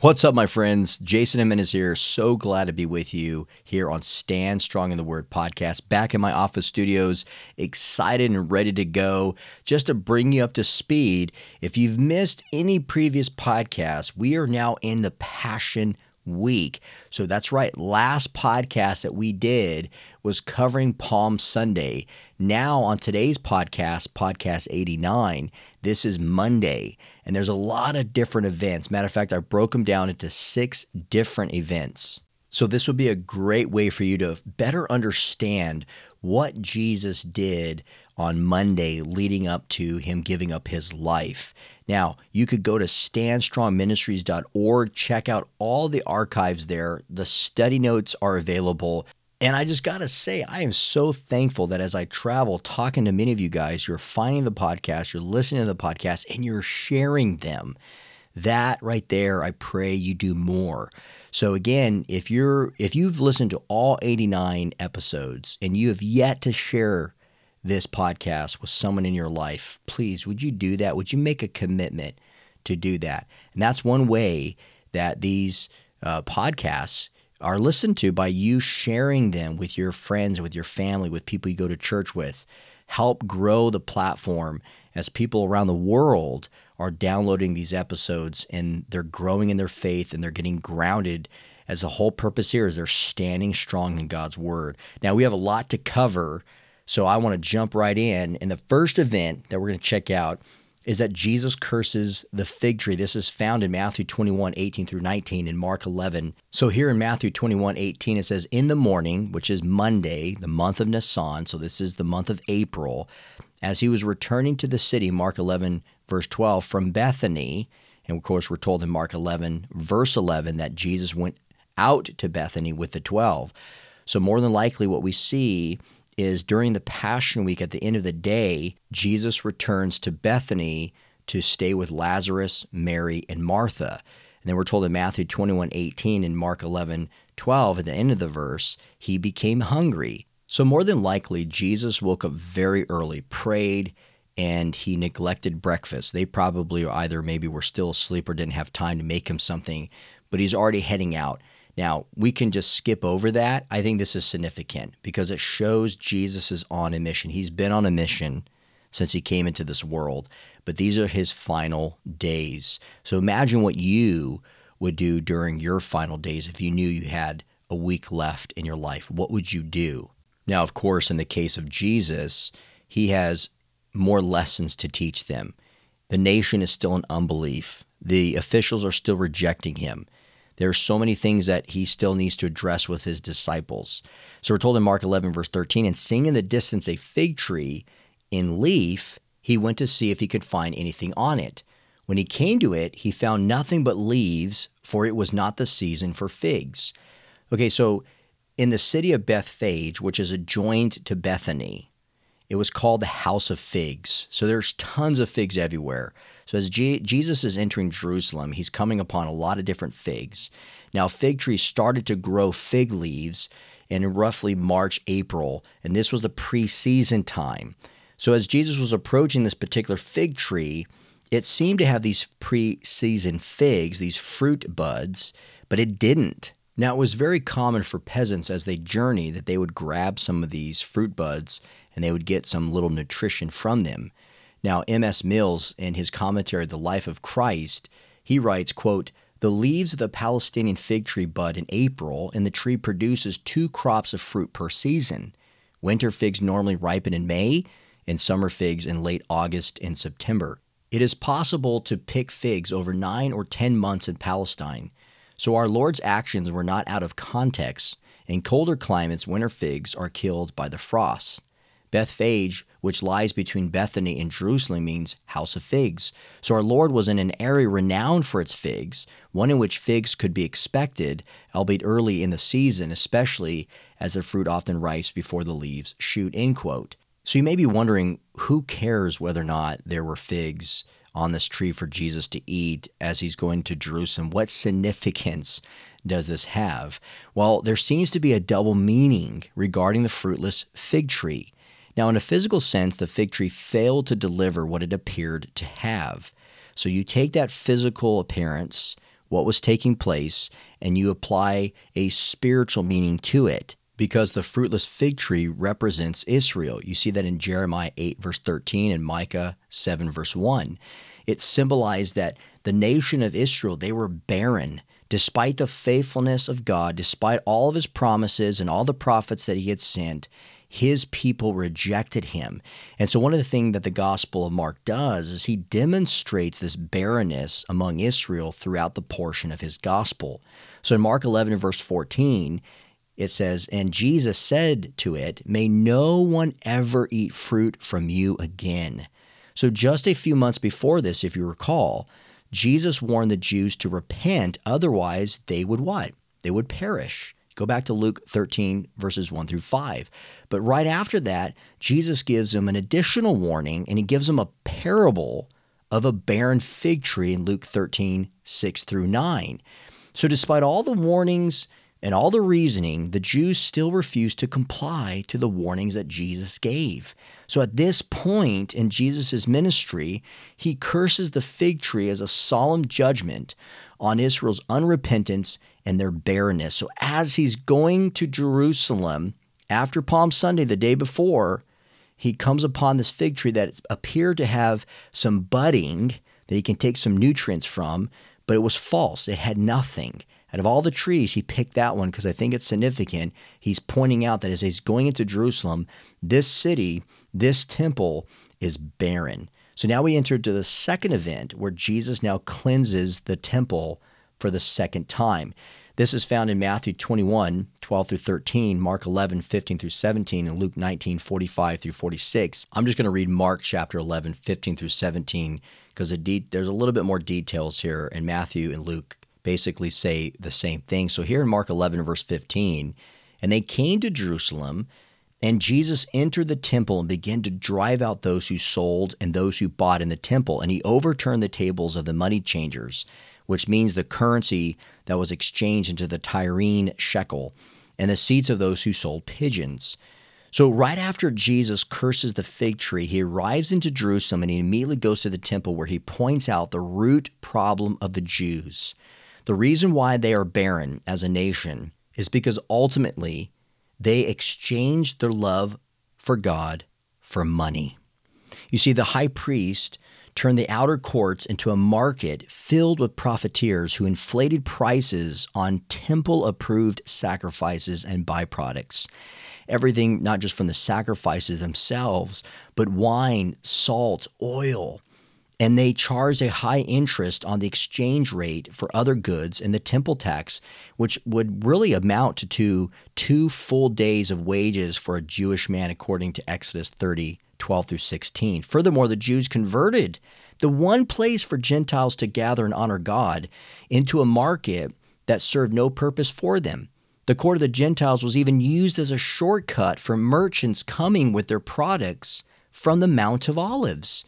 What's up, my friends? Jason Jimenez here. So glad to be with you here on Stand Strong in the Word podcast, back in my office studios, excited and ready to go just to bring you up to speed. If you've missed any previous podcasts, we are now in the Passion week. So that's right. Last podcast that we did was covering Palm Sunday. Now, on today's podcast, podcast 89, this is Monday, and there's a lot of different events. Matter of fact, I broke them down into six different events. So, this would be a great way for you to better understand what Jesus did on Monday leading up to him giving up his life. Now, you could go to standstrongministries.org, check out all the archives there. The study notes are available. And I just got to say, I am so thankful that as I travel talking to many of you guys, you're finding the podcast, you're listening to the podcast, and you're sharing them. That right there, I pray you do more. So again, if you're if you've listened to all 89 episodes and you have yet to share this podcast with someone in your life, please would you do that? Would you make a commitment to do that? And that's one way that these uh, podcasts are listened to by you sharing them with your friends, with your family, with people you go to church with. Help grow the platform as people around the world are downloading these episodes and they're growing in their faith and they're getting grounded as the whole purpose here is they're standing strong in God's word. Now we have a lot to cover, so I want to jump right in. And the first event that we're going to check out is that Jesus curses the fig tree. This is found in Matthew 21, 18 through 19, and Mark 11. So here in Matthew 21, 18, it says, In the morning, which is Monday, the month of Nisan, so this is the month of April, as he was returning to the city, Mark 11, verse 12, from Bethany, and of course, we're told in Mark 11, verse 11, that Jesus went out to Bethany with the 12. So, more than likely, what we see is during the Passion Week, at the end of the day, Jesus returns to Bethany to stay with Lazarus, Mary, and Martha. And then we're told in Matthew 21 18 and Mark 11 12, at the end of the verse, he became hungry. So, more than likely, Jesus woke up very early, prayed, and he neglected breakfast. They probably either maybe were still asleep or didn't have time to make him something, but he's already heading out. Now, we can just skip over that. I think this is significant because it shows Jesus is on a mission. He's been on a mission since he came into this world, but these are his final days. So imagine what you would do during your final days if you knew you had a week left in your life. What would you do? Now, of course, in the case of Jesus, he has more lessons to teach them. The nation is still in unbelief. The officials are still rejecting him. There are so many things that he still needs to address with his disciples. So we're told in Mark 11, verse 13, and seeing in the distance a fig tree in leaf, he went to see if he could find anything on it. When he came to it, he found nothing but leaves, for it was not the season for figs. Okay, so in the city of Bethphage, which is adjoined to Bethany, it was called the House of Figs. So there's tons of figs everywhere. So as G- Jesus is entering Jerusalem, he's coming upon a lot of different figs. Now, fig trees started to grow fig leaves in roughly March, April, and this was the pre-season time. So as Jesus was approaching this particular fig tree, it seemed to have these pre-season figs, these fruit buds, but it didn't. Now, it was very common for peasants as they journeyed that they would grab some of these fruit buds and they would get some little nutrition from them. Now, M.S. Mills, in his commentary, The Life of Christ, he writes, quote, the leaves of the Palestinian fig tree bud in April, and the tree produces two crops of fruit per season. Winter figs normally ripen in May, and summer figs in late August and September. It is possible to pick figs over nine or ten months in Palestine, so our Lord's actions were not out of context. In colder climates, winter figs are killed by the frost. Bethphage, which lies between Bethany and Jerusalem, means house of figs. So our Lord was in an area renowned for its figs, one in which figs could be expected, albeit early in the season, especially as the fruit often ripes before the leaves shoot. End quote. So you may be wondering who cares whether or not there were figs on this tree for Jesus to eat as he's going to Jerusalem? What significance does this have? Well, there seems to be a double meaning regarding the fruitless fig tree. Now, in a physical sense, the fig tree failed to deliver what it appeared to have. So you take that physical appearance, what was taking place, and you apply a spiritual meaning to it because the fruitless fig tree represents Israel. You see that in Jeremiah 8, verse 13, and Micah 7, verse 1. It symbolized that the nation of Israel, they were barren. Despite the faithfulness of God, despite all of his promises and all the prophets that he had sent, his people rejected him. And so, one of the things that the Gospel of Mark does is he demonstrates this barrenness among Israel throughout the portion of his Gospel. So, in Mark 11, verse 14, it says, And Jesus said to it, May no one ever eat fruit from you again. So, just a few months before this, if you recall, Jesus warned the Jews to repent, otherwise, they would what? They would perish. Go back to Luke 13, verses 1 through 5. But right after that, Jesus gives them an additional warning and he gives them a parable of a barren fig tree in Luke 13, 6 through 9. So, despite all the warnings and all the reasoning, the Jews still refused to comply to the warnings that Jesus gave. So at this point in Jesus' ministry, he curses the fig tree as a solemn judgment on Israel's unrepentance and their barrenness. So as he's going to Jerusalem after Palm Sunday, the day before, he comes upon this fig tree that appeared to have some budding that he can take some nutrients from, but it was false. It had nothing. Out of all the trees, he picked that one because I think it's significant. He's pointing out that as he's going into Jerusalem, this city, this temple is barren. So now we enter to the second event where Jesus now cleanses the temple for the second time. This is found in Matthew 21, 12 through 13, Mark 11, 15 through 17, and Luke 19, 45 through 46. I'm just going to read Mark chapter 11, 15 through 17, because there's a little bit more details here, and Matthew and Luke basically say the same thing. So here in Mark 11, verse 15, and they came to Jerusalem, and Jesus entered the temple and began to drive out those who sold and those who bought in the temple. And he overturned the tables of the money changers, which means the currency that was exchanged into the Tyrian shekel, and the seats of those who sold pigeons. So, right after Jesus curses the fig tree, he arrives into Jerusalem and he immediately goes to the temple where he points out the root problem of the Jews. The reason why they are barren as a nation is because ultimately they exchanged their love for God for money. You see, the high priest turned the outer courts into a market filled with profiteers who inflated prices on temple approved sacrifices and byproducts. Everything, not just from the sacrifices themselves, but wine, salt, oil, and they charged a high interest on the exchange rate for other goods and the temple tax, which would really amount to two full days of wages for a Jewish man, according to Exodus 30 12 through 16. Furthermore, the Jews converted the one place for Gentiles to gather and honor God into a market that served no purpose for them. The court of the Gentiles was even used as a shortcut for merchants coming with their products from the Mount of Olives.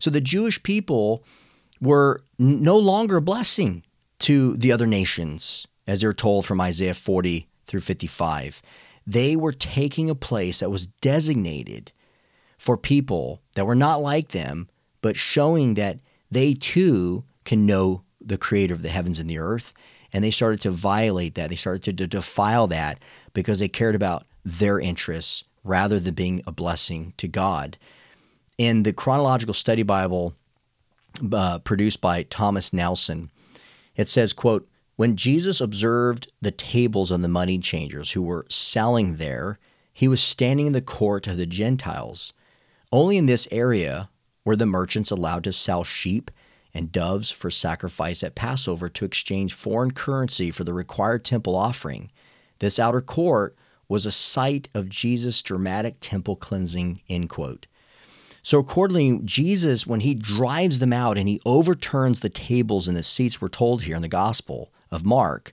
So the Jewish people were no longer a blessing to the other nations, as they're told from Isaiah 40 through 55. They were taking a place that was designated for people that were not like them, but showing that they too can know the creator of the heavens and the earth. And they started to violate that. They started to defile that because they cared about their interests rather than being a blessing to God in the chronological study bible uh, produced by thomas nelson it says quote when jesus observed the tables of the money changers who were selling there he was standing in the court of the gentiles only in this area were the merchants allowed to sell sheep and doves for sacrifice at passover to exchange foreign currency for the required temple offering this outer court was a site of jesus dramatic temple cleansing end quote so, accordingly, Jesus, when he drives them out and he overturns the tables and the seats, we're told here in the Gospel of Mark,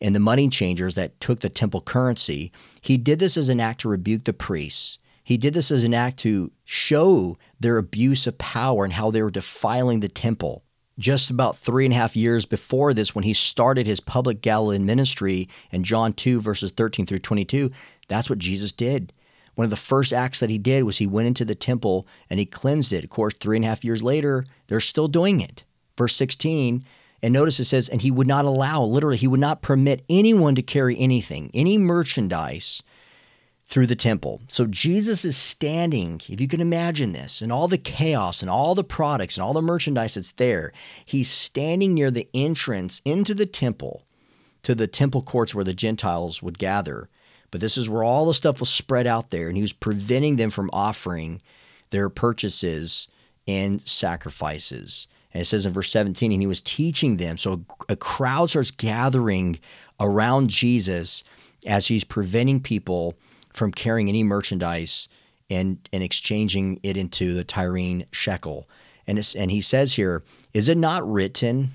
and the money changers that took the temple currency, he did this as an act to rebuke the priests. He did this as an act to show their abuse of power and how they were defiling the temple. Just about three and a half years before this, when he started his public Galilean ministry in John 2, verses 13 through 22, that's what Jesus did. One of the first acts that he did was he went into the temple and he cleansed it. Of course, three and a half years later, they're still doing it. Verse 16, and notice it says, and he would not allow, literally, he would not permit anyone to carry anything, any merchandise through the temple. So Jesus is standing, if you can imagine this, and all the chaos and all the products and all the merchandise that's there, he's standing near the entrance into the temple to the temple courts where the Gentiles would gather. But this is where all the stuff was spread out there, and he was preventing them from offering their purchases and sacrifices. And it says in verse 17, and he was teaching them. So a crowd starts gathering around Jesus as he's preventing people from carrying any merchandise and, and exchanging it into the Tyrian shekel. And, and he says here, Is it not written,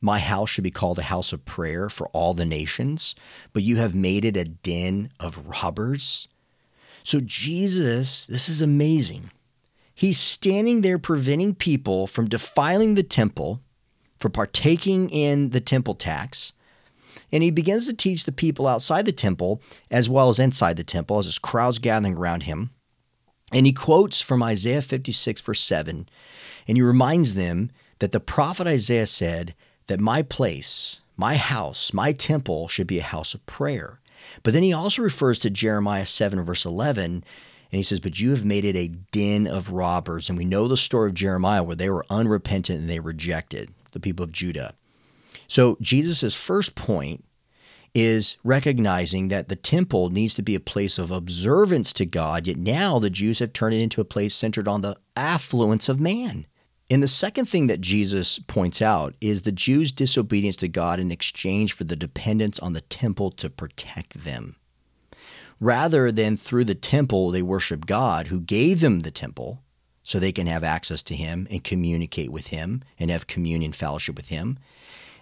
My house should be called a house of prayer for all the nations, but you have made it a den of robbers? So, Jesus, this is amazing. He's standing there preventing people from defiling the temple, for partaking in the temple tax. And he begins to teach the people outside the temple as well as inside the temple as his crowds gathering around him. And he quotes from Isaiah 56, verse 7, and he reminds them that the prophet Isaiah said that my place, my house, my temple should be a house of prayer. But then he also refers to Jeremiah 7, verse 11, and he says, But you have made it a den of robbers. And we know the story of Jeremiah where they were unrepentant and they rejected the people of Judah. So Jesus' first point is recognizing that the temple needs to be a place of observance to God, yet now the Jews have turned it into a place centered on the affluence of man. And the second thing that Jesus points out is the Jews' disobedience to God in exchange for the dependence on the temple to protect them rather than through the temple they worship God who gave them the temple so they can have access to him and communicate with him and have communion fellowship with him.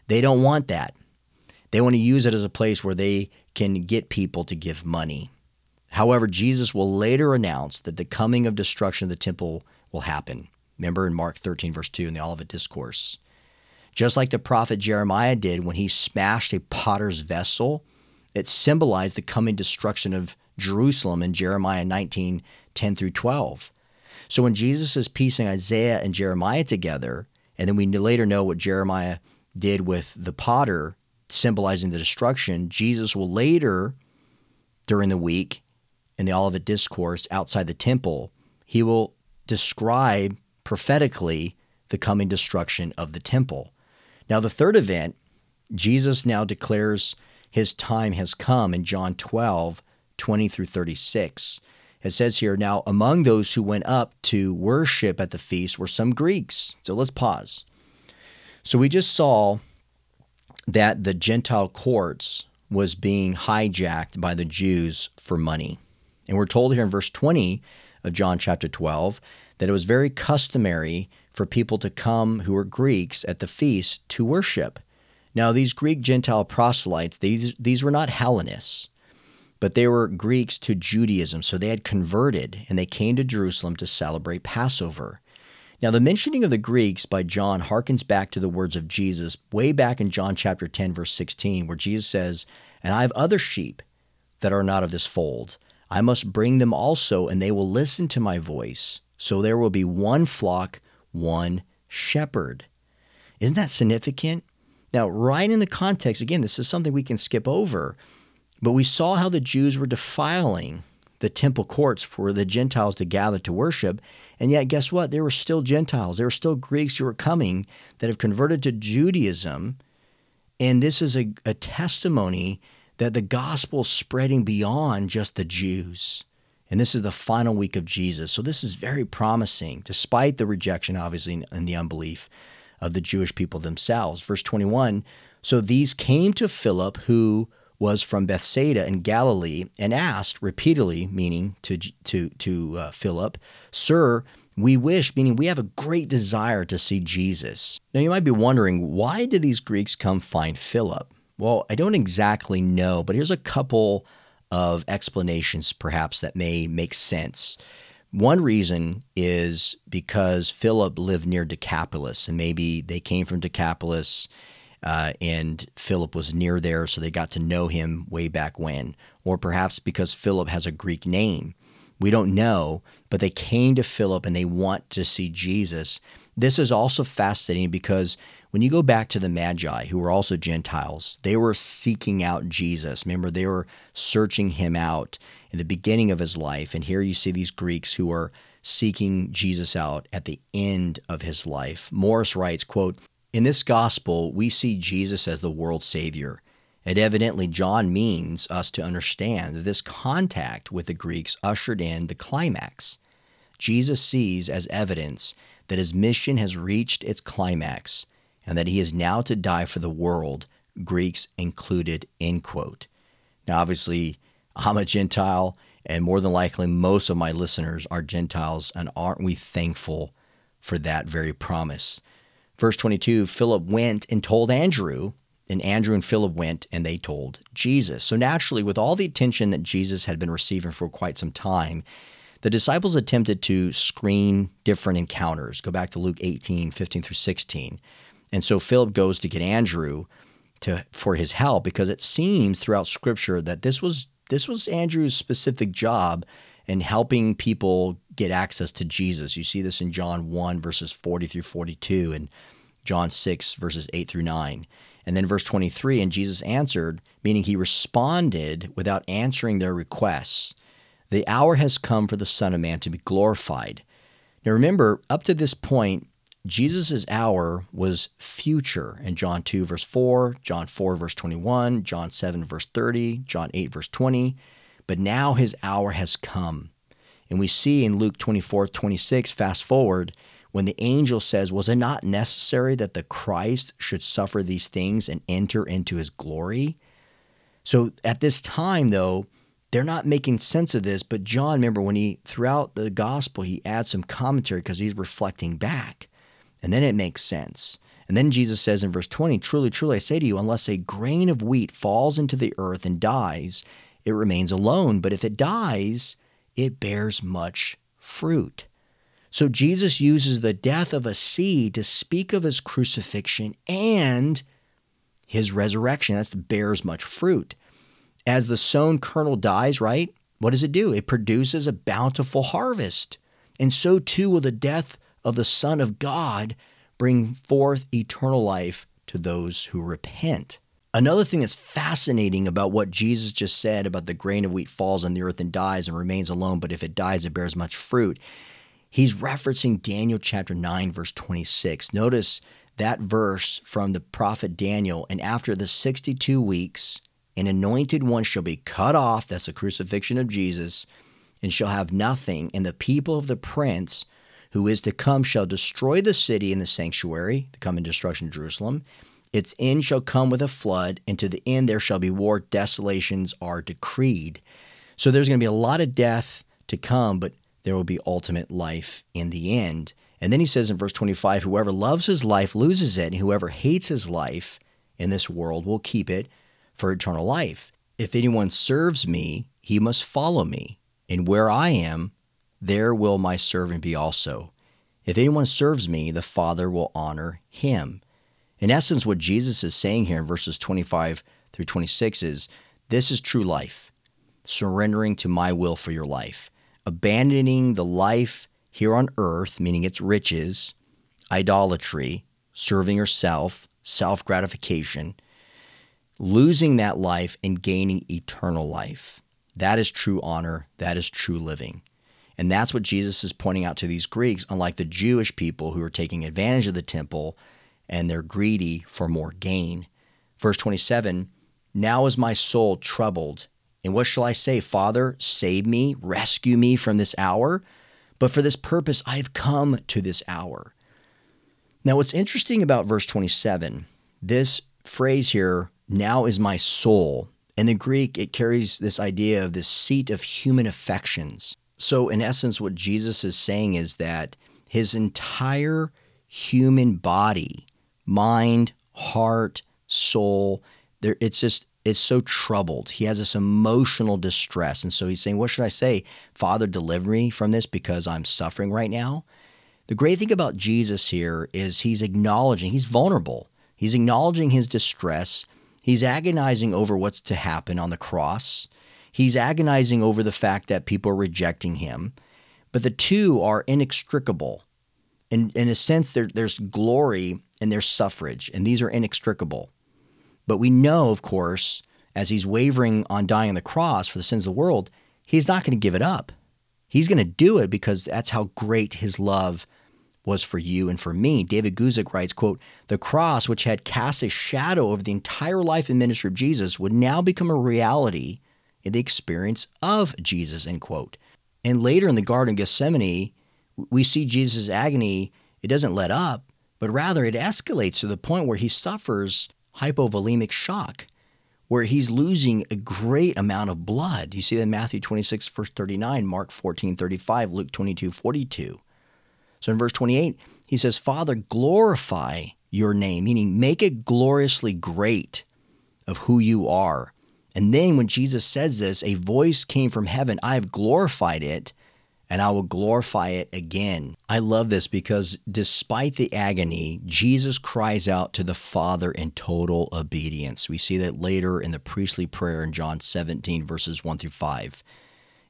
They don't want that. They want to use it as a place where they can get people to give money. However, Jesus will later announce that the coming of destruction of the temple will happen. Remember in Mark 13, verse 2, in the Olivet Discourse. Just like the prophet Jeremiah did when he smashed a potter's vessel it symbolized the coming destruction of Jerusalem in Jeremiah 19 10 through 12. So when Jesus is piecing Isaiah and Jeremiah together, and then we later know what Jeremiah did with the potter, symbolizing the destruction, Jesus will later, during the week, in the Olivet Discourse outside the temple, he will describe prophetically the coming destruction of the temple. Now, the third event, Jesus now declares his time has come in John 12, 20 through 36. It says here, Now among those who went up to worship at the feast were some Greeks. So let's pause. So we just saw that the Gentile courts was being hijacked by the Jews for money. And we're told here in verse 20 of John chapter 12 that it was very customary for people to come who were Greeks at the feast to worship. Now, these Greek Gentile proselytes, these, these were not Hellenists, but they were Greeks to Judaism. So they had converted and they came to Jerusalem to celebrate Passover. Now, the mentioning of the Greeks by John harkens back to the words of Jesus way back in John chapter 10, verse 16, where Jesus says, And I have other sheep that are not of this fold. I must bring them also, and they will listen to my voice. So there will be one flock, one shepherd. Isn't that significant? Now, right in the context, again, this is something we can skip over, but we saw how the Jews were defiling the temple courts for the Gentiles to gather to worship. And yet, guess what? There were still Gentiles, there were still Greeks who were coming that have converted to Judaism. And this is a, a testimony that the gospel is spreading beyond just the Jews. And this is the final week of Jesus. So this is very promising, despite the rejection, obviously, and the unbelief of the Jewish people themselves. Verse 21 So these came to Philip, who was from Bethsaida in Galilee, and asked repeatedly, meaning to, to, to uh, Philip, Sir, we wish, meaning we have a great desire to see Jesus. Now you might be wondering, why did these Greeks come find Philip? Well, I don't exactly know, but here's a couple of explanations, perhaps, that may make sense. One reason is because Philip lived near Decapolis, and maybe they came from Decapolis, uh, and Philip was near there, so they got to know him way back when. Or perhaps because Philip has a Greek name. We don't know, but they came to Philip and they want to see Jesus. This is also fascinating because when you go back to the Magi, who were also Gentiles, they were seeking out Jesus. Remember, they were searching him out in the beginning of his life. And here you see these Greeks who are seeking Jesus out at the end of his life. Morris writes, quote, In this gospel, we see Jesus as the world's savior. And evidently, John means us to understand that this contact with the Greeks ushered in the climax. Jesus sees as evidence that his mission has reached its climax and that he is now to die for the world, Greeks included, end quote. Now, obviously, I'm a Gentile, and more than likely, most of my listeners are Gentiles, and aren't we thankful for that very promise? Verse 22 Philip went and told Andrew, and Andrew and Philip went and they told Jesus. So, naturally, with all the attention that Jesus had been receiving for quite some time, the disciples attempted to screen different encounters. Go back to Luke 18, 15 through 16. And so Philip goes to get Andrew to for his help because it seems throughout scripture that this was this was Andrew's specific job in helping people get access to Jesus. You see this in John 1 verses 40 through 42 and John 6 verses 8 through 9. And then verse 23 and Jesus answered, meaning he responded without answering their requests. The hour has come for the Son of Man to be glorified. Now remember, up to this point, Jesus' hour was future in John 2, verse 4, John 4, verse 21, John 7, verse 30, John 8, verse 20. But now his hour has come. And we see in Luke 24, 26, fast forward, when the angel says, Was it not necessary that the Christ should suffer these things and enter into his glory? So at this time, though, they're not making sense of this. But John, remember, when he, throughout the gospel, he adds some commentary because he's reflecting back. And then it makes sense. And then Jesus says in verse 20, Truly, truly, I say to you, unless a grain of wheat falls into the earth and dies, it remains alone. But if it dies, it bears much fruit. So Jesus uses the death of a seed to speak of his crucifixion and his resurrection. That bears much fruit. As the sown kernel dies, right? What does it do? It produces a bountiful harvest. And so too will the death of the Son of God bring forth eternal life to those who repent. Another thing that's fascinating about what Jesus just said about the grain of wheat falls on the earth and dies and remains alone, but if it dies, it bears much fruit. He's referencing Daniel chapter 9, verse 26. Notice that verse from the prophet Daniel. And after the 62 weeks, an anointed one shall be cut off, that's the crucifixion of Jesus, and shall have nothing, and the people of the prince who is to come shall destroy the city and the sanctuary, the coming destruction of Jerusalem. Its end shall come with a flood, and to the end there shall be war. Desolations are decreed. So there's going to be a lot of death to come, but there will be ultimate life in the end. And then he says in verse 25 Whoever loves his life loses it, and whoever hates his life in this world will keep it for eternal life. If anyone serves me, he must follow me, and where I am, there will my servant be also. If anyone serves me, the Father will honor him. In essence, what Jesus is saying here in verses 25 through 26 is this is true life, surrendering to my will for your life, abandoning the life here on earth, meaning its riches, idolatry, serving yourself, self gratification, losing that life and gaining eternal life. That is true honor. That is true living. And that's what Jesus is pointing out to these Greeks, unlike the Jewish people who are taking advantage of the temple and they're greedy for more gain. Verse 27 Now is my soul troubled. And what shall I say? Father, save me, rescue me from this hour. But for this purpose I have come to this hour. Now, what's interesting about verse 27, this phrase here, now is my soul. In the Greek, it carries this idea of this seat of human affections. So, in essence, what Jesus is saying is that his entire human body, mind, heart, soul, there, it's just is so troubled. He has this emotional distress. And so he's saying, What should I say? Father, deliver me from this because I'm suffering right now. The great thing about Jesus here is he's acknowledging, he's vulnerable. He's acknowledging his distress. He's agonizing over what's to happen on the cross. He's agonizing over the fact that people are rejecting him. But the two are inextricable. In, in a sense, there, there's glory and their suffrage, and these are inextricable. But we know, of course, as he's wavering on dying on the cross for the sins of the world, he's not going to give it up. He's going to do it because that's how great his love was for you and for me. David Guzik writes, quote, the cross, which had cast a shadow over the entire life and ministry of Jesus, would now become a reality in the experience of Jesus, end quote. And later in the Garden of Gethsemane, we see Jesus' agony, it doesn't let up, but rather it escalates to the point where he suffers hypovolemic shock, where he's losing a great amount of blood. You see that in Matthew 26, verse 39, Mark 14, 35, Luke 22, 42. So in verse 28, he says, Father, glorify your name, meaning make it gloriously great of who you are. And then when Jesus says this, a voice came from heaven, I have glorified it and I will glorify it again. I love this because despite the agony, Jesus cries out to the Father in total obedience. We see that later in the priestly prayer in John 17, verses 1 through 5.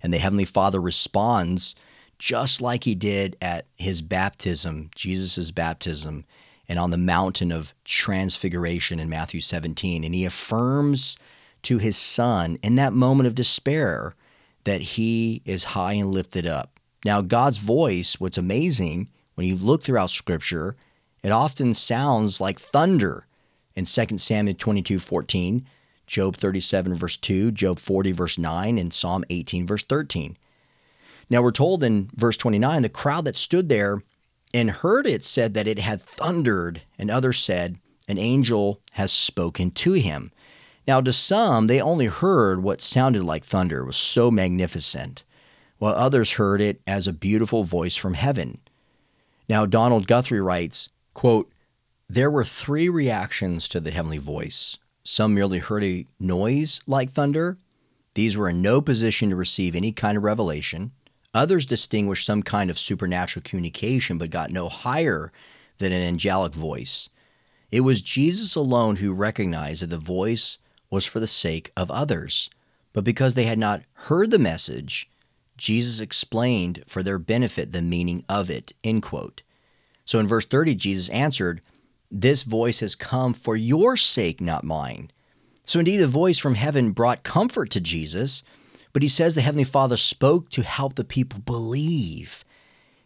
And the Heavenly Father responds just like he did at his baptism, Jesus' baptism, and on the mountain of transfiguration in Matthew 17. And he affirms to his son in that moment of despair that he is high and lifted up. Now, God's voice, what's amazing when you look throughout Scripture, it often sounds like thunder in 2 Samuel 22 14, Job 37, verse 2, Job 40, verse 9, and Psalm 18, verse 13. Now, we're told in verse 29 the crowd that stood there and heard it said that it had thundered, and others said, An angel has spoken to him. Now, to some, they only heard what sounded like thunder. It was so magnificent while others heard it as a beautiful voice from heaven. Now, Donald Guthrie writes, quote, There were three reactions to the heavenly voice. Some merely heard a noise like thunder. These were in no position to receive any kind of revelation. Others distinguished some kind of supernatural communication but got no higher than an angelic voice. It was Jesus alone who recognized that the voice was for the sake of others. But because they had not heard the message, Jesus explained for their benefit the meaning of it. End quote. So in verse 30, Jesus answered, This voice has come for your sake, not mine. So indeed, the voice from heaven brought comfort to Jesus, but he says the Heavenly Father spoke to help the people believe.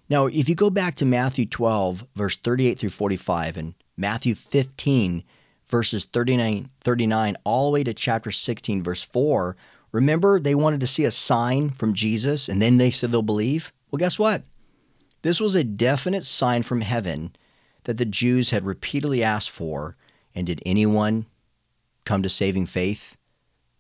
Now, if you go back to Matthew 12, verse 38 through 45, and Matthew 15, verses 39, 39 all the way to chapter 16, verse 4, Remember, they wanted to see a sign from Jesus and then they said they'll believe? Well, guess what? This was a definite sign from heaven that the Jews had repeatedly asked for. And did anyone come to saving faith?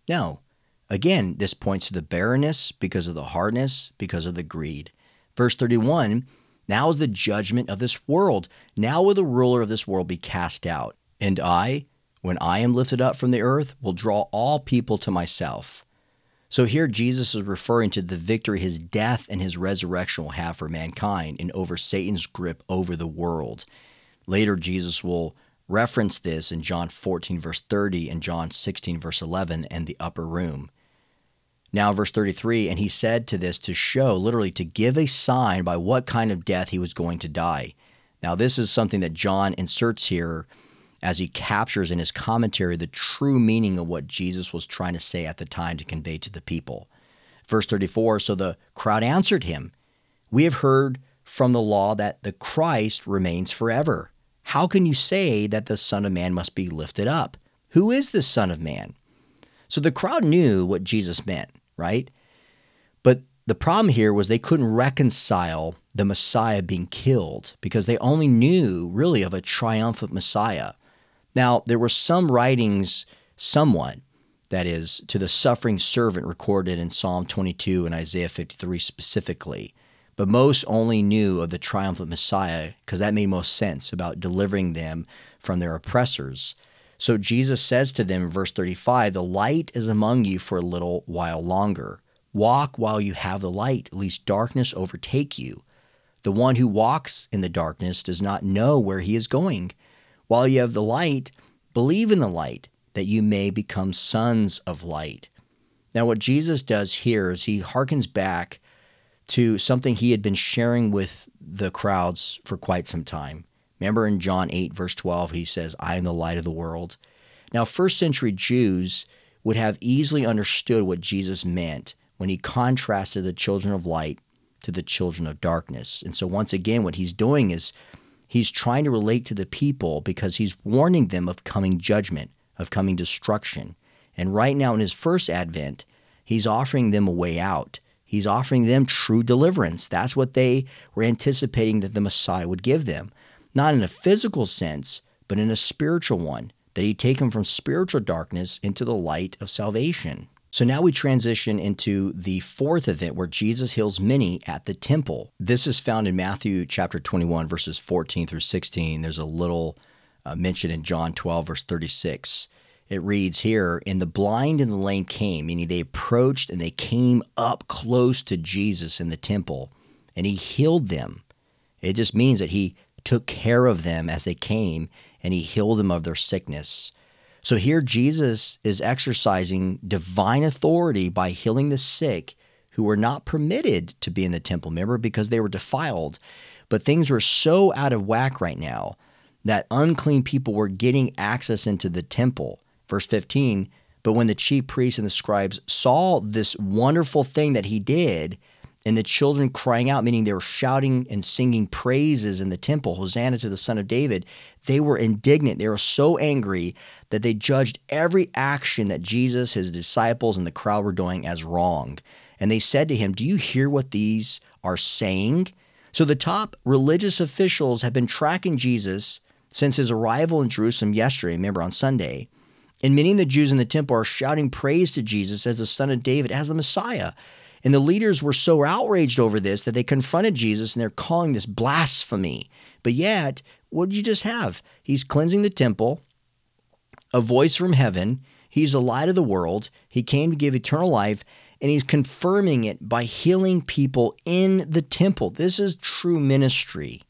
No. Again, this points to the barrenness because of the hardness, because of the greed. Verse 31 Now is the judgment of this world. Now will the ruler of this world be cast out. And I, when I am lifted up from the earth, will draw all people to myself. So here Jesus is referring to the victory his death and his resurrection will have for mankind and over Satan's grip over the world. Later, Jesus will reference this in John 14, verse 30, and John 16, verse 11, and the upper room. Now, verse 33, and he said to this to show, literally, to give a sign by what kind of death he was going to die. Now, this is something that John inserts here as he captures in his commentary the true meaning of what Jesus was trying to say at the time to convey to the people. Verse 34 So the crowd answered him, We have heard from the law that the Christ remains forever. How can you say that the Son of Man must be lifted up? Who is the Son of Man? So the crowd knew what Jesus meant, right? But the problem here was they couldn't reconcile the Messiah being killed because they only knew really of a triumphant Messiah. Now, there were some writings, somewhat, that is, to the suffering servant recorded in Psalm 22 and Isaiah 53 specifically, but most only knew of the triumphant Messiah because that made most sense about delivering them from their oppressors. So Jesus says to them in verse 35 The light is among you for a little while longer. Walk while you have the light, lest darkness overtake you. The one who walks in the darkness does not know where he is going. While you have the light, believe in the light, that you may become sons of light. Now, what Jesus does here is he harkens back to something he had been sharing with the crowds for quite some time. Remember in John 8, verse 12, he says, I am the light of the world. Now, first century Jews would have easily understood what Jesus meant when he contrasted the children of light to the children of darkness. And so, once again, what he's doing is he's trying to relate to the people because he's warning them of coming judgment, of coming destruction. And right now, in his first advent, he's offering them a way out. He's offering them true deliverance. That's what they were anticipating that the Messiah would give them not in a physical sense, but in a spiritual one, that he'd take them from spiritual darkness into the light of salvation. So now we transition into the fourth event where Jesus heals many at the temple. This is found in Matthew chapter 21, verses 14 through 16. There's a little uh, mention in John 12, verse 36. It reads here, And the blind and the lame came, meaning they approached and they came up close to Jesus in the temple, and he healed them. It just means that he took care of them as they came and he healed them of their sickness. So here Jesus is exercising divine authority by healing the sick who were not permitted to be in the temple, remember, because they were defiled. But things were so out of whack right now that unclean people were getting access into the temple. Verse 15, but when the chief priests and the scribes saw this wonderful thing that he did, and the children crying out, meaning they were shouting and singing praises in the temple, Hosanna to the Son of David, they were indignant. They were so angry that they judged every action that Jesus, his disciples, and the crowd were doing as wrong. And they said to him, Do you hear what these are saying? So the top religious officials have been tracking Jesus since his arrival in Jerusalem yesterday, remember on Sunday. And many of the Jews in the temple are shouting praise to Jesus as the Son of David, as the Messiah. And the leaders were so outraged over this that they confronted Jesus and they're calling this blasphemy. But yet, what did you just have? He's cleansing the temple, a voice from heaven. He's the light of the world. He came to give eternal life, and he's confirming it by healing people in the temple. This is true ministry,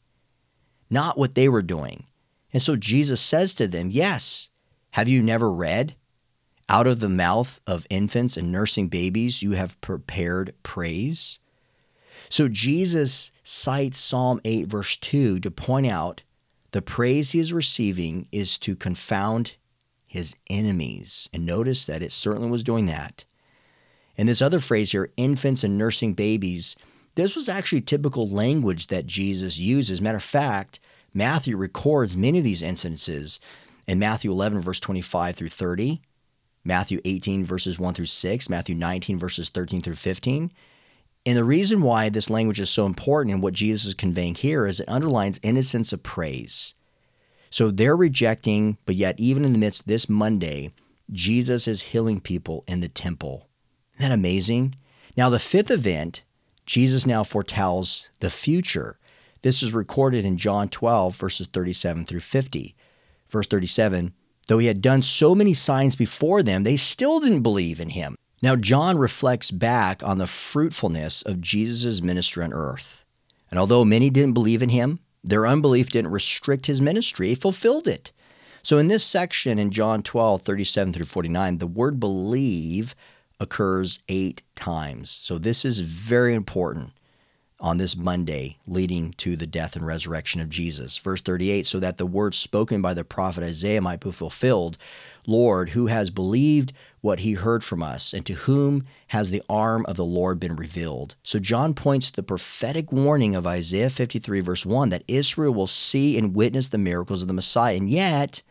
not what they were doing. And so Jesus says to them, Yes, have you never read? Out of the mouth of infants and nursing babies, you have prepared praise. So Jesus cites Psalm 8, verse 2 to point out the praise he is receiving is to confound his enemies. And notice that it certainly was doing that. And this other phrase here, infants and nursing babies, this was actually typical language that Jesus uses. Matter of fact, Matthew records many of these instances in Matthew 11, verse 25 through 30, Matthew 18, verses 1 through 6, Matthew 19, verses 13 through 15. And the reason why this language is so important and what Jesus is conveying here is it underlines innocence of praise. So they're rejecting, but yet, even in the midst this Monday, Jesus is healing people in the temple. Isn't that amazing? Now, the fifth event, Jesus now foretells the future. This is recorded in John 12, verses 37 through 50. Verse 37 Though he had done so many signs before them, they still didn't believe in him. Now, John reflects back on the fruitfulness of Jesus' ministry on earth. And although many didn't believe in him, their unbelief didn't restrict his ministry, it fulfilled it. So, in this section in John 12, 37 through 49, the word believe occurs eight times. So, this is very important on this Monday leading to the death and resurrection of Jesus. Verse 38 so that the words spoken by the prophet Isaiah might be fulfilled Lord, who has believed what he heard from us, and to whom has the arm of the Lord been revealed? So John points to the prophetic warning of Isaiah 53, verse 1, that Israel will see and witness the miracles of the Messiah, and yet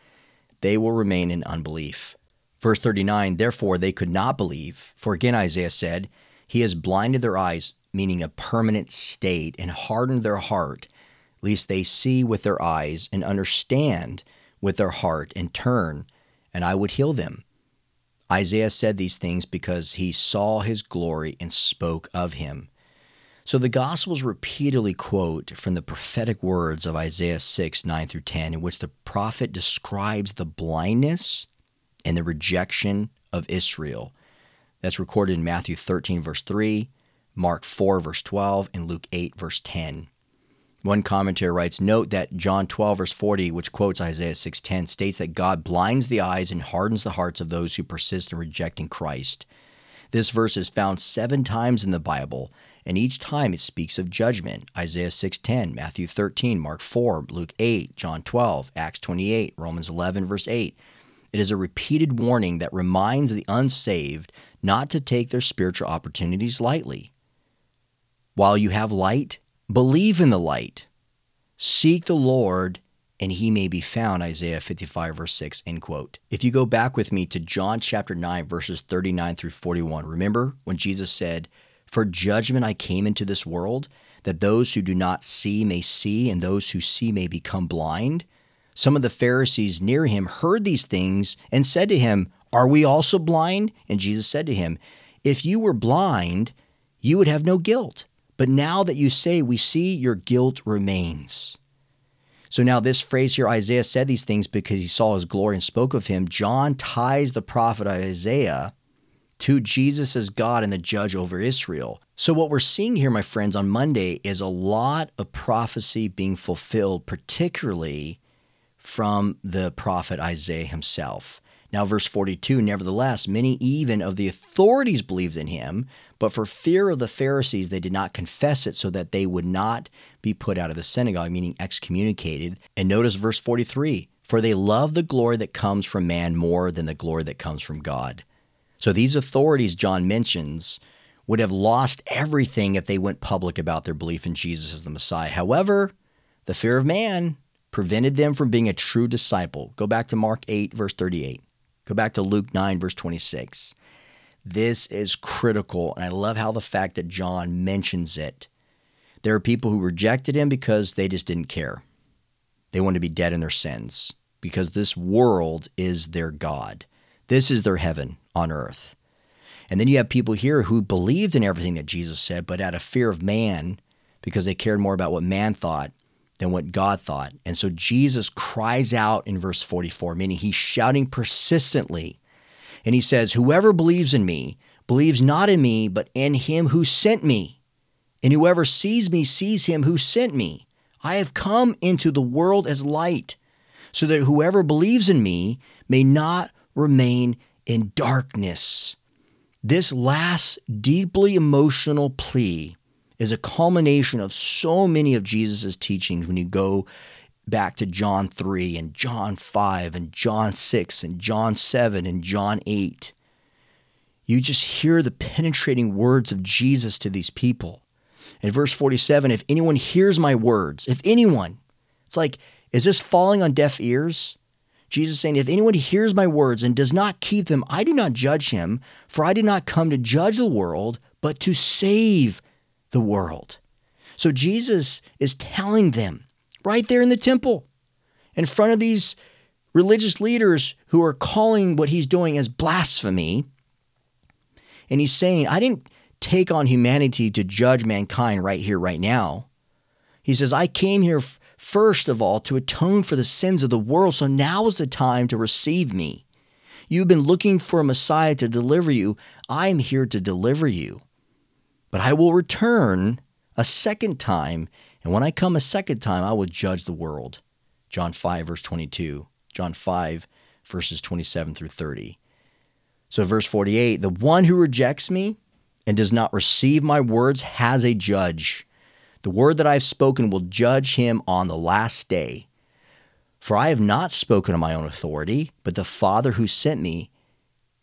they will remain in unbelief. Verse 39 Therefore they could not believe, for again Isaiah said, He has blinded their eyes meaning a permanent state, and harden their heart, lest they see with their eyes and understand with their heart and turn, and I would heal them. Isaiah said these things because he saw his glory and spoke of him. So the Gospels repeatedly quote from the prophetic words of Isaiah 6, 9 through 10, in which the prophet describes the blindness and the rejection of Israel. That's recorded in Matthew 13, verse 3, Mark 4, verse 12, and Luke 8, verse 10. One commentator writes, Note that John 12, verse 40, which quotes Isaiah 6:10, states that God blinds the eyes and hardens the hearts of those who persist in rejecting Christ. This verse is found seven times in the Bible and each time it speaks of judgment. Isaiah 6:10, Matthew 13, Mark 4, Luke 8, John 12, Acts 28, Romans 11 verse 8. It is a repeated warning that reminds the unsaved not to take their spiritual opportunities lightly. While you have light, believe in the light. Seek the Lord and he may be found, Isaiah 55, verse 6, end quote. If you go back with me to John chapter 9, verses 39 through 41, remember when Jesus said, for judgment I came into this world, that those who do not see may see, and those who see may become blind. Some of the Pharisees near him heard these things and said to him, Are we also blind? And Jesus said to him, If you were blind, you would have no guilt. But now that you say we see, your guilt remains. So now, this phrase here, Isaiah said these things because he saw his glory and spoke of him. John ties the prophet Isaiah to Jesus as God and the judge over Israel. So, what we're seeing here, my friends, on Monday is a lot of prophecy being fulfilled, particularly from the prophet Isaiah himself. Now, verse 42 Nevertheless, many even of the authorities believed in him, but for fear of the Pharisees, they did not confess it so that they would not be put out of the synagogue, meaning excommunicated. And notice verse 43 For they love the glory that comes from man more than the glory that comes from God. So these authorities John mentions would have lost everything if they went public about their belief in Jesus as the Messiah. However, the fear of man prevented them from being a true disciple. Go back to Mark 8, verse 38. Go back to Luke 9, verse 26. This is critical, and I love how the fact that John mentions it. There are people who rejected him because they just didn't care. They wanted to be dead in their sins because this world is their God. This is their heaven on earth. And then you have people here who believed in everything that Jesus said, but out of fear of man, because they cared more about what man thought than what God thought. And so Jesus cries out in verse 44, meaning he's shouting persistently. And he says, Whoever believes in me believes not in me, but in him who sent me. And whoever sees me sees him who sent me. I have come into the world as light, so that whoever believes in me may not remain in darkness. This last deeply emotional plea is a culmination of so many of Jesus' teachings when you go back to John 3 and John 5 and John 6 and John 7 and John 8. You just hear the penetrating words of Jesus to these people. In verse 47, if anyone hears my words, if anyone, it's like, is this falling on deaf ears? Jesus saying, If anyone hears my words and does not keep them, I do not judge him, for I did not come to judge the world, but to save the world. So Jesus is telling them right there in the temple, in front of these religious leaders who are calling what he's doing as blasphemy. And he's saying, I didn't take on humanity to judge mankind right here, right now. He says, I came here first of all, to atone for the sins of the world. So now is the time to receive me. You've been looking for a Messiah to deliver you. I am here to deliver you. But I will return a second time, and when I come a second time, I will judge the world. John 5, verse 22. John 5, verses 27 through 30. So, verse 48 the one who rejects me and does not receive my words has a judge. The word that I have spoken will judge him on the last day. For I have not spoken on my own authority, but the Father who sent me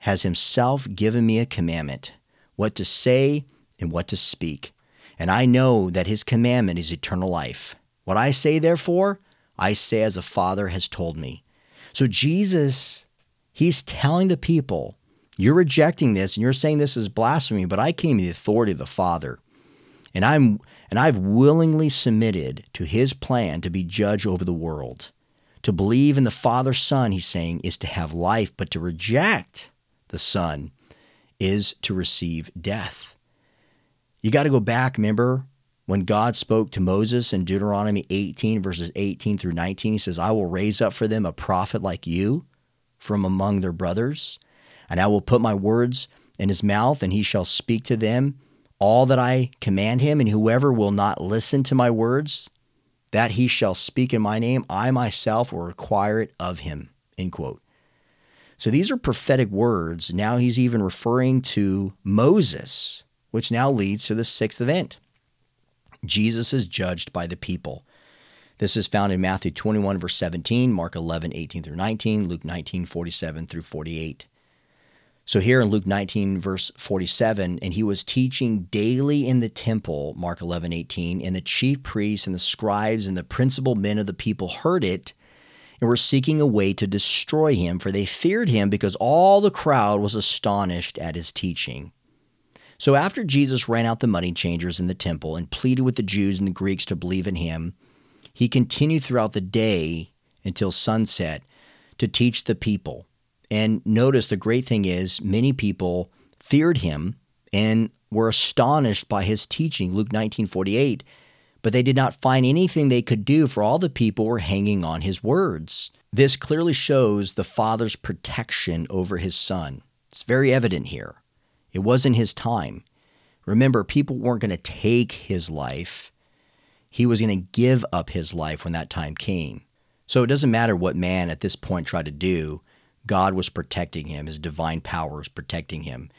has himself given me a commandment, what to say and what to speak. And I know that his commandment is eternal life. What I say, therefore, I say as the Father has told me. So Jesus, he's telling the people, you're rejecting this and you're saying this is blasphemy, but I came in the authority of the Father. And I'm and I've willingly submitted to his plan to be judge over the world. To believe in the Father Son, he's saying, is to have life, but to reject the Son is to receive death. You got to go back, remember, When God spoke to Moses in Deuteronomy 18, verses 18 through 19, he says, I will raise up for them a prophet like you from among their brothers, and I will put my words in his mouth, and he shall speak to them all that I command him, and whoever will not listen to my words, that he shall speak in my name, I myself will require it of him. End quote. So these are prophetic words. Now he's even referring to Moses, which now leads to the sixth event. Jesus is judged by the people. This is found in Matthew 21, verse 17, Mark 11, 18 through 19, Luke 19, 47 through 48. So here in Luke 19, verse 47, and he was teaching daily in the temple, Mark 11, 18, and the chief priests and the scribes and the principal men of the people heard it and were seeking a way to destroy him, for they feared him because all the crowd was astonished at his teaching. So after Jesus ran out the money changers in the temple and pleaded with the Jews and the Greeks to believe in him, he continued throughout the day until sunset to teach the people. And notice the great thing is, many people feared him and were astonished by his teaching. Luke 19 48. But they did not find anything they could do, for all the people were hanging on his words. This clearly shows the Father's protection over his Son. It's very evident here. It wasn't his time. Remember, people weren't going to take his life, he was going to give up his life when that time came. So it doesn't matter what man at this point tried to do, God was protecting him. His divine power was protecting him.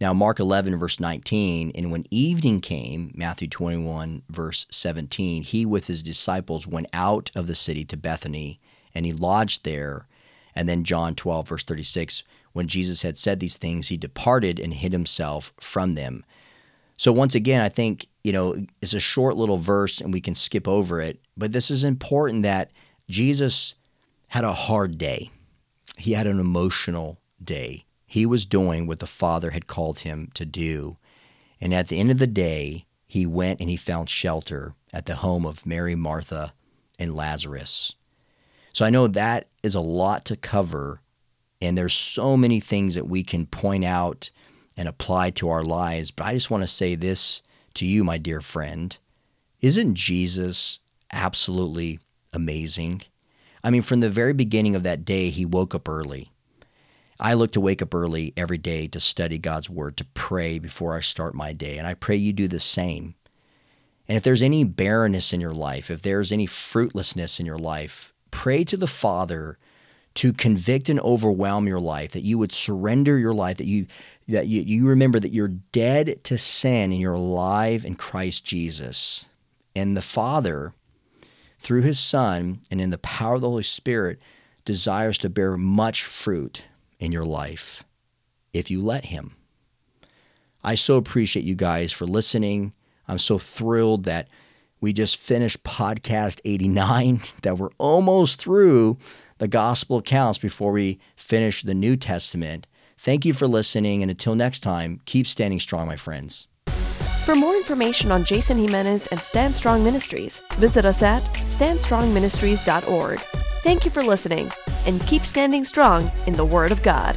Now, Mark 11, verse 19, and when evening came, Matthew 21, verse 17, he with his disciples went out of the city to Bethany, and he lodged there. And then John 12, verse 36, when Jesus had said these things, he departed and hid himself from them. So once again, I think, you know, it's a short little verse and we can skip over it, but this is important that Jesus had a hard day. He had an emotional day. He was doing what the Father had called him to do. And at the end of the day, he went and he found shelter at the home of Mary, Martha, and Lazarus. So I know that is a lot to cover, and there's so many things that we can point out and apply to our lives. But I just want to say this to you, my dear friend. Isn't Jesus absolutely amazing? I mean, from the very beginning of that day, he woke up early. I look to wake up early every day to study God's word, to pray before I start my day. And I pray you do the same. And if there's any barrenness in your life, if there's any fruitlessness in your life, pray to the Father to convict and overwhelm your life, that you would surrender your life, that you that you, you remember that you're dead to sin and you're alive in Christ Jesus. And the Father, through his Son and in the power of the Holy Spirit, desires to bear much fruit in your life if you let him. I so appreciate you guys for listening. I'm so thrilled that we just finished podcast 89, that we're almost through the gospel accounts before we finish the New Testament. Thank you for listening, and until next time, keep standing strong, my friends. For more information on Jason Jimenez and Stand Strong Ministries, visit us at standstrongministries.org. Thank you for listening, and keep standing strong in the Word of God.